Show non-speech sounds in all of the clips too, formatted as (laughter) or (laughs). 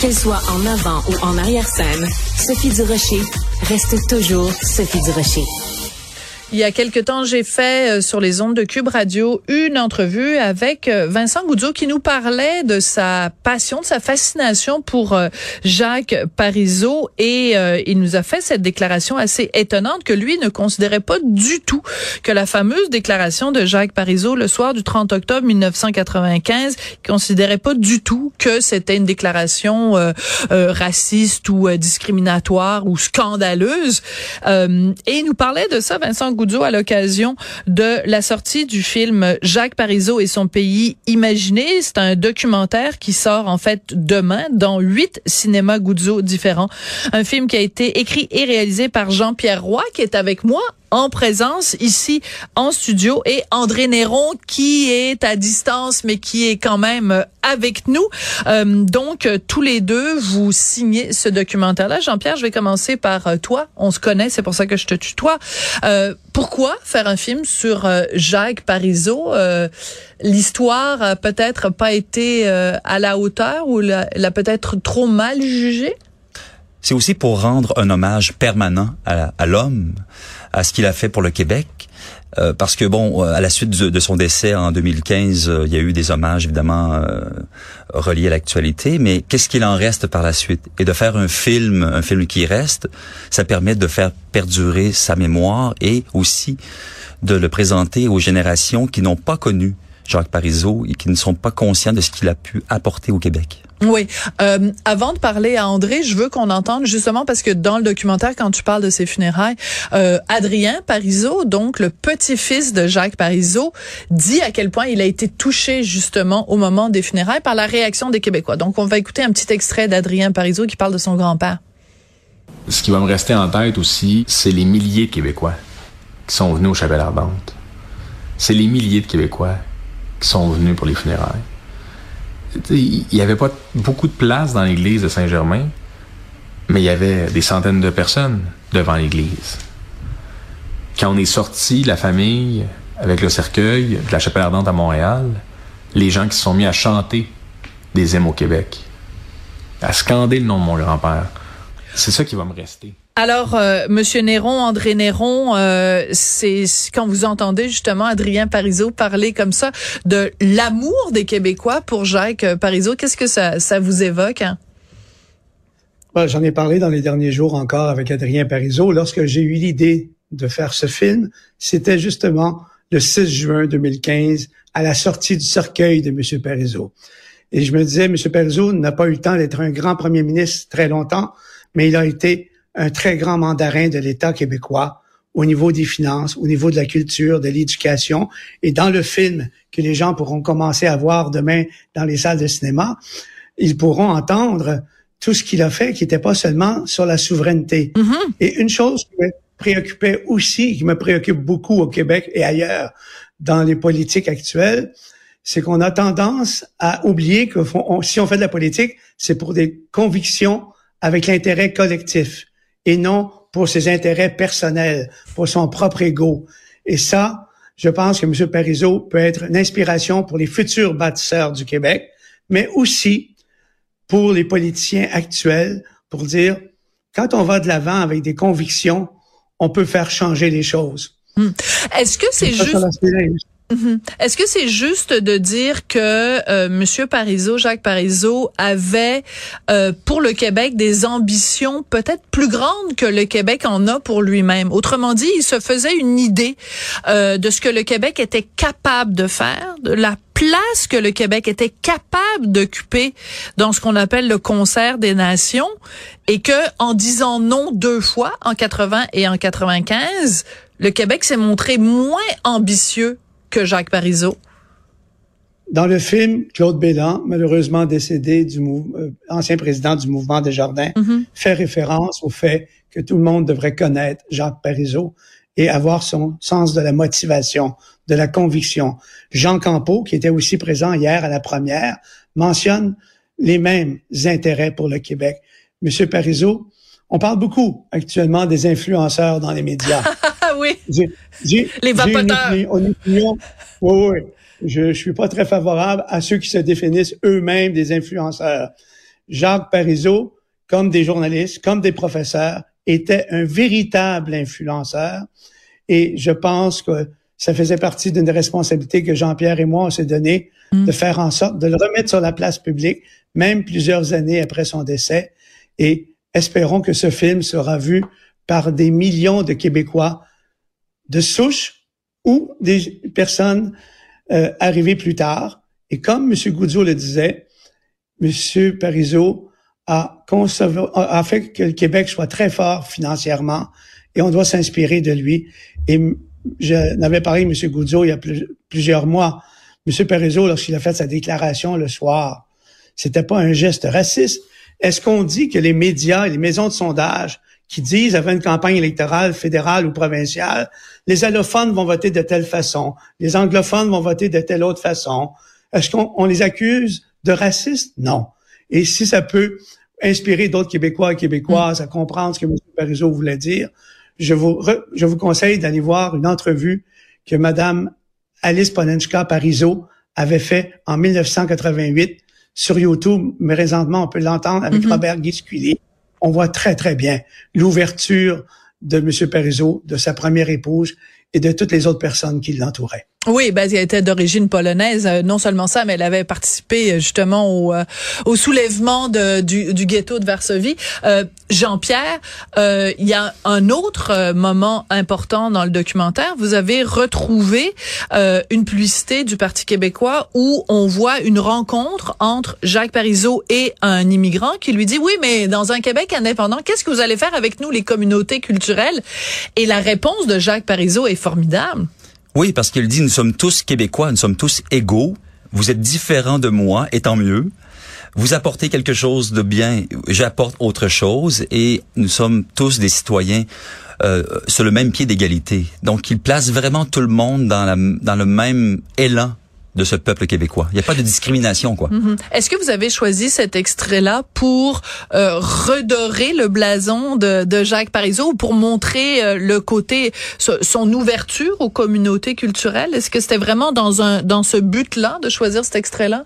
Qu'elle soit en avant ou en arrière-scène, Sophie Durocher reste toujours Sophie Durocher. Il y a quelque temps, j'ai fait euh, sur les ondes de Cube Radio une entrevue avec euh, Vincent Goudzo qui nous parlait de sa passion, de sa fascination pour euh, Jacques Parizeau et il nous a fait cette déclaration assez étonnante que lui ne considérait pas du tout que la fameuse déclaration de Jacques Parizeau le soir du 30 octobre 1995 considérait pas du tout que c'était une déclaration raciste ou discriminatoire ou scandaleuse. Et il nous parlait de ça Vincent Goudzo à l'occasion de la sortie du film Jacques Parizeau et son pays imaginé. C'est un documentaire qui sort en fait demain dans huit cinémas Goudzo différents. Un film qui a été écrit et réalisé par Jean-Pierre Roy qui est avec moi en présence ici en studio et André Néron qui est à distance mais qui est quand même avec nous. Euh, donc tous les deux vous signez ce documentaire là. Jean-Pierre, je vais commencer par euh, toi. On se connaît, c'est pour ça que je te tutoie. Euh, pourquoi faire un film sur euh, Jacques Parizeau? L'histoire a peut-être pas été à la hauteur ou l'a peut-être trop mal jugée c'est aussi pour rendre un hommage permanent à, l'homme, à ce qu'il a fait pour le Québec. Euh, parce que bon, euh, à la suite de, son décès en 2015, euh, il y a eu des hommages évidemment reliés à l'actualité, mais qu'est-ce qu'il en reste par la suite? Et de faire un film, un film qui reste, ça permet de faire perdurer sa mémoire et aussi de le présenter aux générations qui n'ont pas connu Jacques Parizeau et qui ne sont pas conscients de ce qu'il a pu apporter au Québec. Oui. Euh, avant de parler à André, je veux qu'on entende justement parce que dans le documentaire, quand tu parles de ses funérailles, euh, Adrien Parizeau, donc le petit-fils de Jacques Parizeau, dit à quel point il a été touché justement au moment des funérailles par la réaction des Québécois. Donc on va écouter un petit extrait d'Adrien Parizeau qui parle de son grand-père. Ce qui va me rester en tête aussi, c'est les milliers de Québécois qui sont venus au Chapelle Ardente. C'est les milliers de Québécois qui sont venus pour les funérailles il n'y avait pas beaucoup de place dans l'église de Saint-Germain, mais il y avait des centaines de personnes devant l'église. Quand on est sorti, la famille, avec le cercueil de la chapelle ardente à Montréal, les gens qui se sont mis à chanter des hymnes au Québec, à scander le nom de mon grand-père, c'est ça qui va me rester. Alors, euh, Monsieur Néron, André Néron, euh, c'est quand vous entendez justement Adrien Parizeau parler comme ça de l'amour des Québécois pour Jacques Parizeau, qu'est-ce que ça, vous évoque hein? J'en ai parlé dans les derniers jours encore avec Adrien Parizeau. Lorsque j'ai eu l'idée de faire ce film, c'était justement le 6 juin 2015, à la sortie du cercueil de Monsieur Parizeau. Et je me disais, Monsieur Parizeau n'a pas eu le temps d'être un grand premier ministre très longtemps, mais il a été un très grand mandarin de l'État québécois au niveau des finances, au niveau de la culture, de l'éducation. Et dans le film que les gens pourront commencer à voir demain dans les salles de cinéma, ils pourront entendre tout ce qu'il a fait, qui n'était pas seulement sur la souveraineté. Mm-hmm. Et une chose qui me préoccupait aussi, qui me préoccupe beaucoup au Québec et ailleurs dans les politiques actuelles, c'est qu'on a tendance à oublier que si on fait de la politique, c'est pour des convictions avec l'intérêt collectif et non pour ses intérêts personnels, pour son propre ego. Et ça, je pense que M. Parizeau peut être une inspiration pour les futurs bâtisseurs du Québec, mais aussi pour les politiciens actuels pour dire, quand on va de l'avant avec des convictions, on peut faire changer les choses. Hmm. Est-ce que c'est juste... Mhm. Est-ce que c'est juste de dire que euh, Monsieur Parizeau, Jacques Parizeau, avait euh, pour le Québec des ambitions peut-être plus grandes que le Québec en a pour lui-même? Autrement dit, il se faisait une idée euh, de ce que le Québec était capable de faire, de la place que le Québec était capable d'occuper dans ce qu'on appelle le concert des nations, et que en disant non deux fois, en 80 et en 95, le Québec s'est montré moins ambitieux que Jacques Parizeau? Dans le film, Claude Bélan, malheureusement décédé, du euh, ancien président du mouvement des Jardins, mm-hmm. fait référence au fait que tout le monde devrait connaître Jacques Parizeau et avoir son sens de la motivation, de la conviction. Jean Campeau, qui était aussi présent hier à la première, mentionne les mêmes intérêts pour le Québec. Monsieur Parizeau, on parle beaucoup actuellement des influenceurs dans les médias. (laughs) oui. les vapoteurs. oui, oui. je, je suis pas très favorable à ceux qui se définissent eux-mêmes des influenceurs. Jacques Parizeau, comme des journalistes, comme des professeurs, était un véritable influenceur. Et je pense que ça faisait partie d'une responsabilité que Jean-Pierre et moi on s'est donné mm. de faire en sorte de le remettre sur la place publique, même plusieurs années après son décès. Et espérons que ce film sera vu par des millions de Québécois de souche ou des personnes euh, arrivées plus tard. Et comme M. Goudzo le disait, M. Parizeau a, fait que le Québec soit très fort financièrement et on doit s'inspirer de lui. Et je n'avais parlé M. Goudzo il y a plusieurs mois. M. Parizeau, lorsqu'il a fait sa déclaration le soir, c'était pas un geste raciste. Est-ce qu'on dit que les médias et les maisons de sondage qui disent avant une campagne électorale fédérale ou provinciale, les allophones vont voter de telle façon, les anglophones vont voter de telle autre façon. Est-ce qu'on les accuse de racistes? Non. Et si ça peut inspirer d'autres Québécois et Québécoises à comprendre ce que M. Parizeau voulait dire, je vous, je vous conseille d'aller voir une entrevue que Mme Alice Ponenchka Parizeau avait fait en 1988 sur YouTube, mais présentement, on peut l'entendre avec mm-hmm. Robert Guisculier on voit très, très bien l'ouverture de M. Parizeau, de sa première épouse et de toutes les autres personnes qui l'entouraient. Oui, ben, elle était d'origine polonaise. Euh, non seulement ça, mais elle avait participé euh, justement au, euh, au soulèvement de, du, du, ghetto de Varsovie. Euh, Jean-Pierre, euh, il y a un autre moment important dans le documentaire. Vous avez retrouvé une publicité du Parti québécois où on voit une rencontre entre Jacques Parizeau et un immigrant qui lui dit, oui, mais dans un Québec indépendant, qu'est-ce que vous allez faire avec nous, les communautés culturelles? Et la réponse de Jacques Parizeau est formidable. Oui, parce qu'il dit, nous sommes tous québécois, nous sommes tous égaux. Vous êtes différents de moi, et tant mieux. Vous apportez quelque chose de bien, j'apporte autre chose, et nous sommes tous des citoyens euh, sur le même pied d'égalité. Donc, il place vraiment tout le monde dans, la, dans le même élan de ce peuple québécois. Il n'y a pas de discrimination, quoi. Mhm. Est-ce que vous avez choisi cet extrait-là pour euh, redorer le blason de, de Jacques Parizeau ou pour montrer euh, le côté, son ouverture aux communautés culturelles? Est-ce que c'était vraiment dans un dans ce but-là de choisir cet extrait-là?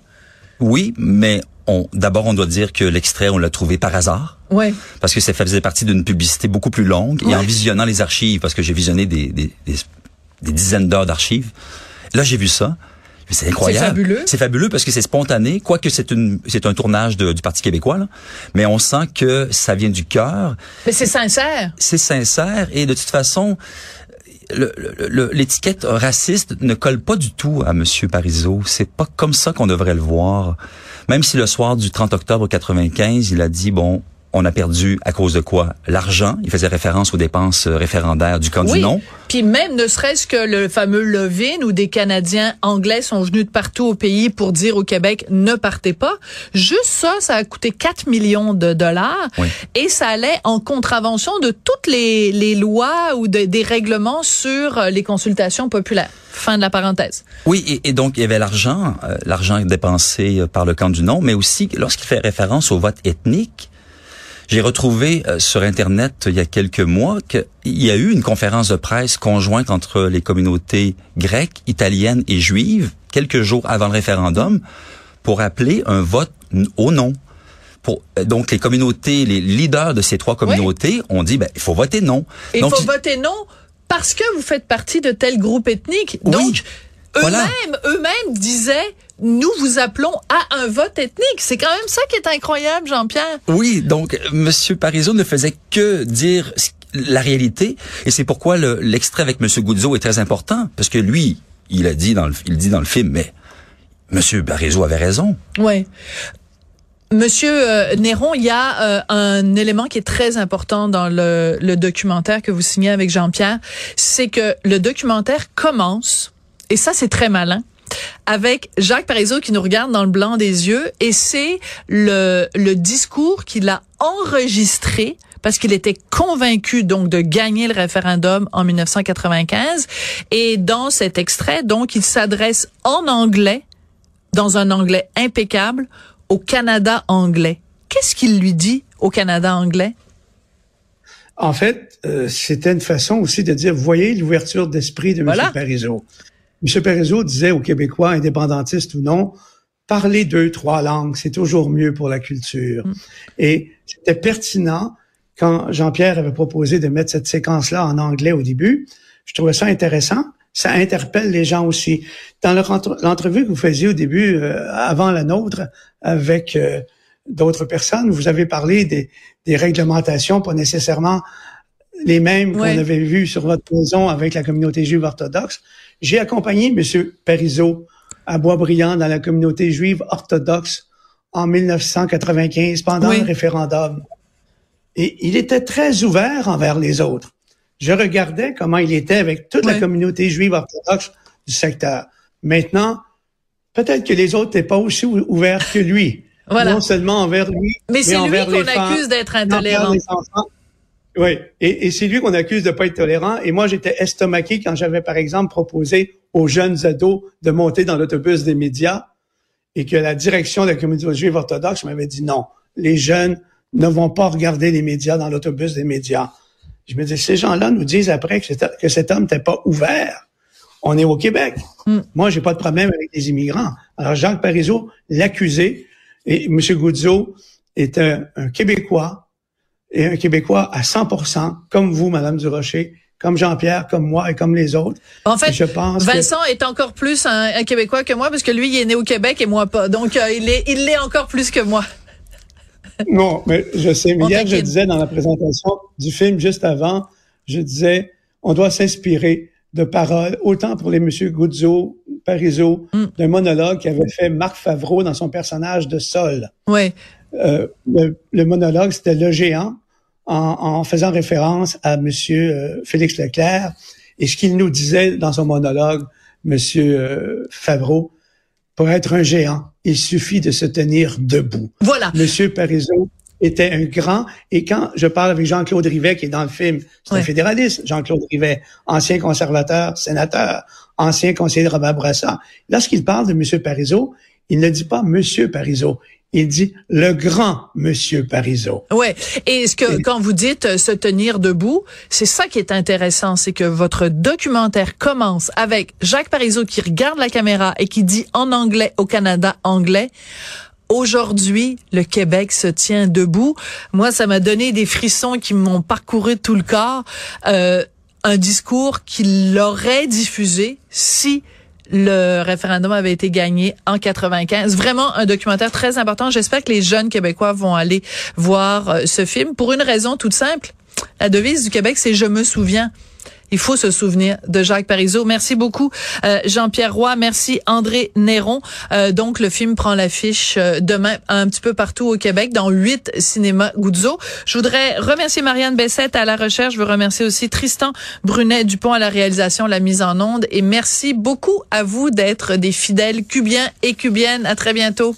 Oui, mais on, d'abord, on doit dire que l'extrait, on l'a trouvé par hasard. Oui. Parce que ça faisait partie d'une publicité beaucoup plus longue. Et en visionnant les archives, parce que j'ai visionné des, des, des, des dizaines d'heures d'archives, là, j'ai vu ça. C'est incroyable. C'est fabuleux. C'est fabuleux parce que c'est spontané, quoique c'est une c'est un tournage de, du Parti québécois, là. mais on sent que ça vient du cœur. Mais c'est sincère. C'est sincère et de toute façon, l'étiquette raciste ne colle pas du tout à Monsieur Parizeau. C'est pas comme ça qu'on devrait le voir. Même si le soir du 30 octobre 95, il a dit bon, on a perdu à cause de quoi? L'argent. Il faisait référence aux dépenses euh, référendaires du camp oui. du non. Puis même ne serait-ce que le fameux Levin où des Canadiens anglais sont venus de partout au pays pour dire au Québec ne partez pas. Juste ça, ça a coûté 4 millions de dollars oui. et ça allait en contravention de toutes les, les lois ou de, des règlements sur euh, les consultations populaires. Fin de la parenthèse. Oui, et, et donc il y avait l'argent, euh, l'argent dépensé euh, par le camp du non, mais aussi lorsqu'il fait référence au vote ethnique, j'ai retrouvé euh, sur Internet il y a quelques mois qu'il y a eu une conférence de presse conjointe entre les communautés grecques, italiennes et juives quelques jours avant le référendum pour appeler un vote au non. Pour, euh, donc les communautés, les leaders de ces trois communautés oui. ont dit ben il faut voter non. Il faut voter non parce que vous faites partie de tel groupe ethnique. Oui. Donc Voilà. eux-mêmes, eux-mêmes disaient, nous vous appelons à un vote ethnique. C'est quand même ça qui est incroyable, Jean-Pierre. Oui, donc Monsieur Parizeau ne faisait que dire la réalité, et c'est pourquoi le- l'extrait avec Monsieur Goudzo est très important, parce que lui, il a dit dans le, il dit dans le film, mais Monsieur Parizeau avait raison. Ouais. Monsieur euh, Néron, il y a euh, un élément qui est très important dans le, le documentaire que vous signez avec Jean-Pierre, c'est que le documentaire commence, et ça c'est très malin, avec Jacques Parizeau qui nous regarde dans le blanc des yeux, et c'est le, le discours qu'il a enregistré parce qu'il était convaincu donc de gagner le référendum en 1995. Et dans cet extrait, donc, il s'adresse en anglais, dans un anglais impeccable, au Canada anglais. Qu'est-ce qu'il lui dit au Canada anglais? En fait, euh, c'était une façon aussi de dire, voyez l'ouverture d'esprit de Voilà. M. Parizeau. M. Périzeau disait aux Québécois, indépendantistes ou non, parler deux, trois langues, c'est toujours mieux pour la culture. Mm. Et c'était pertinent quand Jean-Pierre avait proposé de mettre cette séquence-là en anglais au début. Je trouvais ça intéressant. Ça interpelle les gens aussi. Dans l'entrevue que vous faisiez au début, euh, avant la nôtre, avec euh, d'autres personnes, vous avez parlé des, des réglementations, pas nécessairement les mêmes qu'on avait vues sur votre maison avec la communauté juive orthodoxe. J'ai accompagné M. Parizeau à Boisbriand dans la communauté juive orthodoxe en 1995 pendant le référendum. Et il était très ouvert envers les autres. Je regardais comment il était avec toute la communauté juive orthodoxe du secteur. Maintenant, peut-être que les autres n'étaient pas aussi ouverts que lui. Voilà. Non seulement envers lui, mais, c'est lui qu'on accuse d'être intolérant. Oui, et, et c'est lui qu'on accuse de pas être tolérant. Et moi, j'étais estomaqué quand j'avais, par exemple, proposé aux jeunes ados de monter dans l'autobus des médias et que la direction de la communauté juive orthodoxe m'avait dit non, les jeunes ne vont pas regarder les médias dans l'autobus des médias. Je me dis, ces gens-là nous disent après que, que cet homme n'était pas ouvert. On est au Québec. Mm. Moi, j'ai pas de problème avec les immigrants. Alors, Jacques Parizeau l'accusait et M. Goudzo est un, un Québécois et un Québécois à 100% comme vous, Madame Durocher, comme Jean-Pierre, comme moi et comme les autres. En fait, je pense Vincent est encore plus un, Québécois que moi parce que lui, il est né au Québec et moi pas. Donc, euh, il est, il l'est encore plus que moi. (laughs) non, mais je sais. Mais hier, je disais dans la présentation du film juste avant, je disais, on doit s'inspirer de paroles, autant pour les Monsieur Guzzo, Parizeau, mm. d'un monologue qu'avait fait Marc Favreau dans son personnage de Sol. Oui. Euh, le, monologue, c'était Le Géant, en, faisant référence à Monsieur euh, Félix Leclerc et ce qu'il nous disait dans son monologue, Monsieur euh, Favreau, pour être un géant, il suffit de se tenir debout. Voilà. Monsieur Parizeau était un grand, et quand je parle avec Jean-Claude Rivet, qui est dans le film, c'est un fédéraliste, Jean-Claude Rivet, ancien conservateur, sénateur, ancien conseiller de Robert Bourassa. Lorsqu'il parle de Monsieur Parizeau, il ne dit pas Monsieur Parizeau, il dit le grand monsieur Parizeau. Ouais. Et ce que quand vous dites euh, se tenir debout, c'est ça qui est intéressant, c'est que votre documentaire commence avec Jacques Parizeau qui regarde la caméra et qui dit en anglais au Canada anglais. Aujourd'hui, le Québec se tient debout. Moi, ça m'a donné des frissons qui m'ont parcouru tout le corps. Euh, un discours qu'il aurait diffusé si le référendum avait été gagné en 95. Vraiment un documentaire très important. J'espère que les jeunes Québécois vont aller voir euh, ce film pour une raison toute simple. La devise du Québec, c'est je me souviens. Il faut se souvenir de Jacques Parizeau. Merci beaucoup, euh, Jean-Pierre Roy. Merci, André Néron. Euh, donc, le film prend l'affiche euh, demain un petit peu partout au Québec, dans huit cinémas Guzzo. Je voudrais remercier Marianne Bessette à la recherche. Je veux remercier aussi Tristan Brunet-Dupont à la réalisation, la mise en onde. Et merci beaucoup à vous d'être des fidèles cubiens et cubiennes. À très bientôt.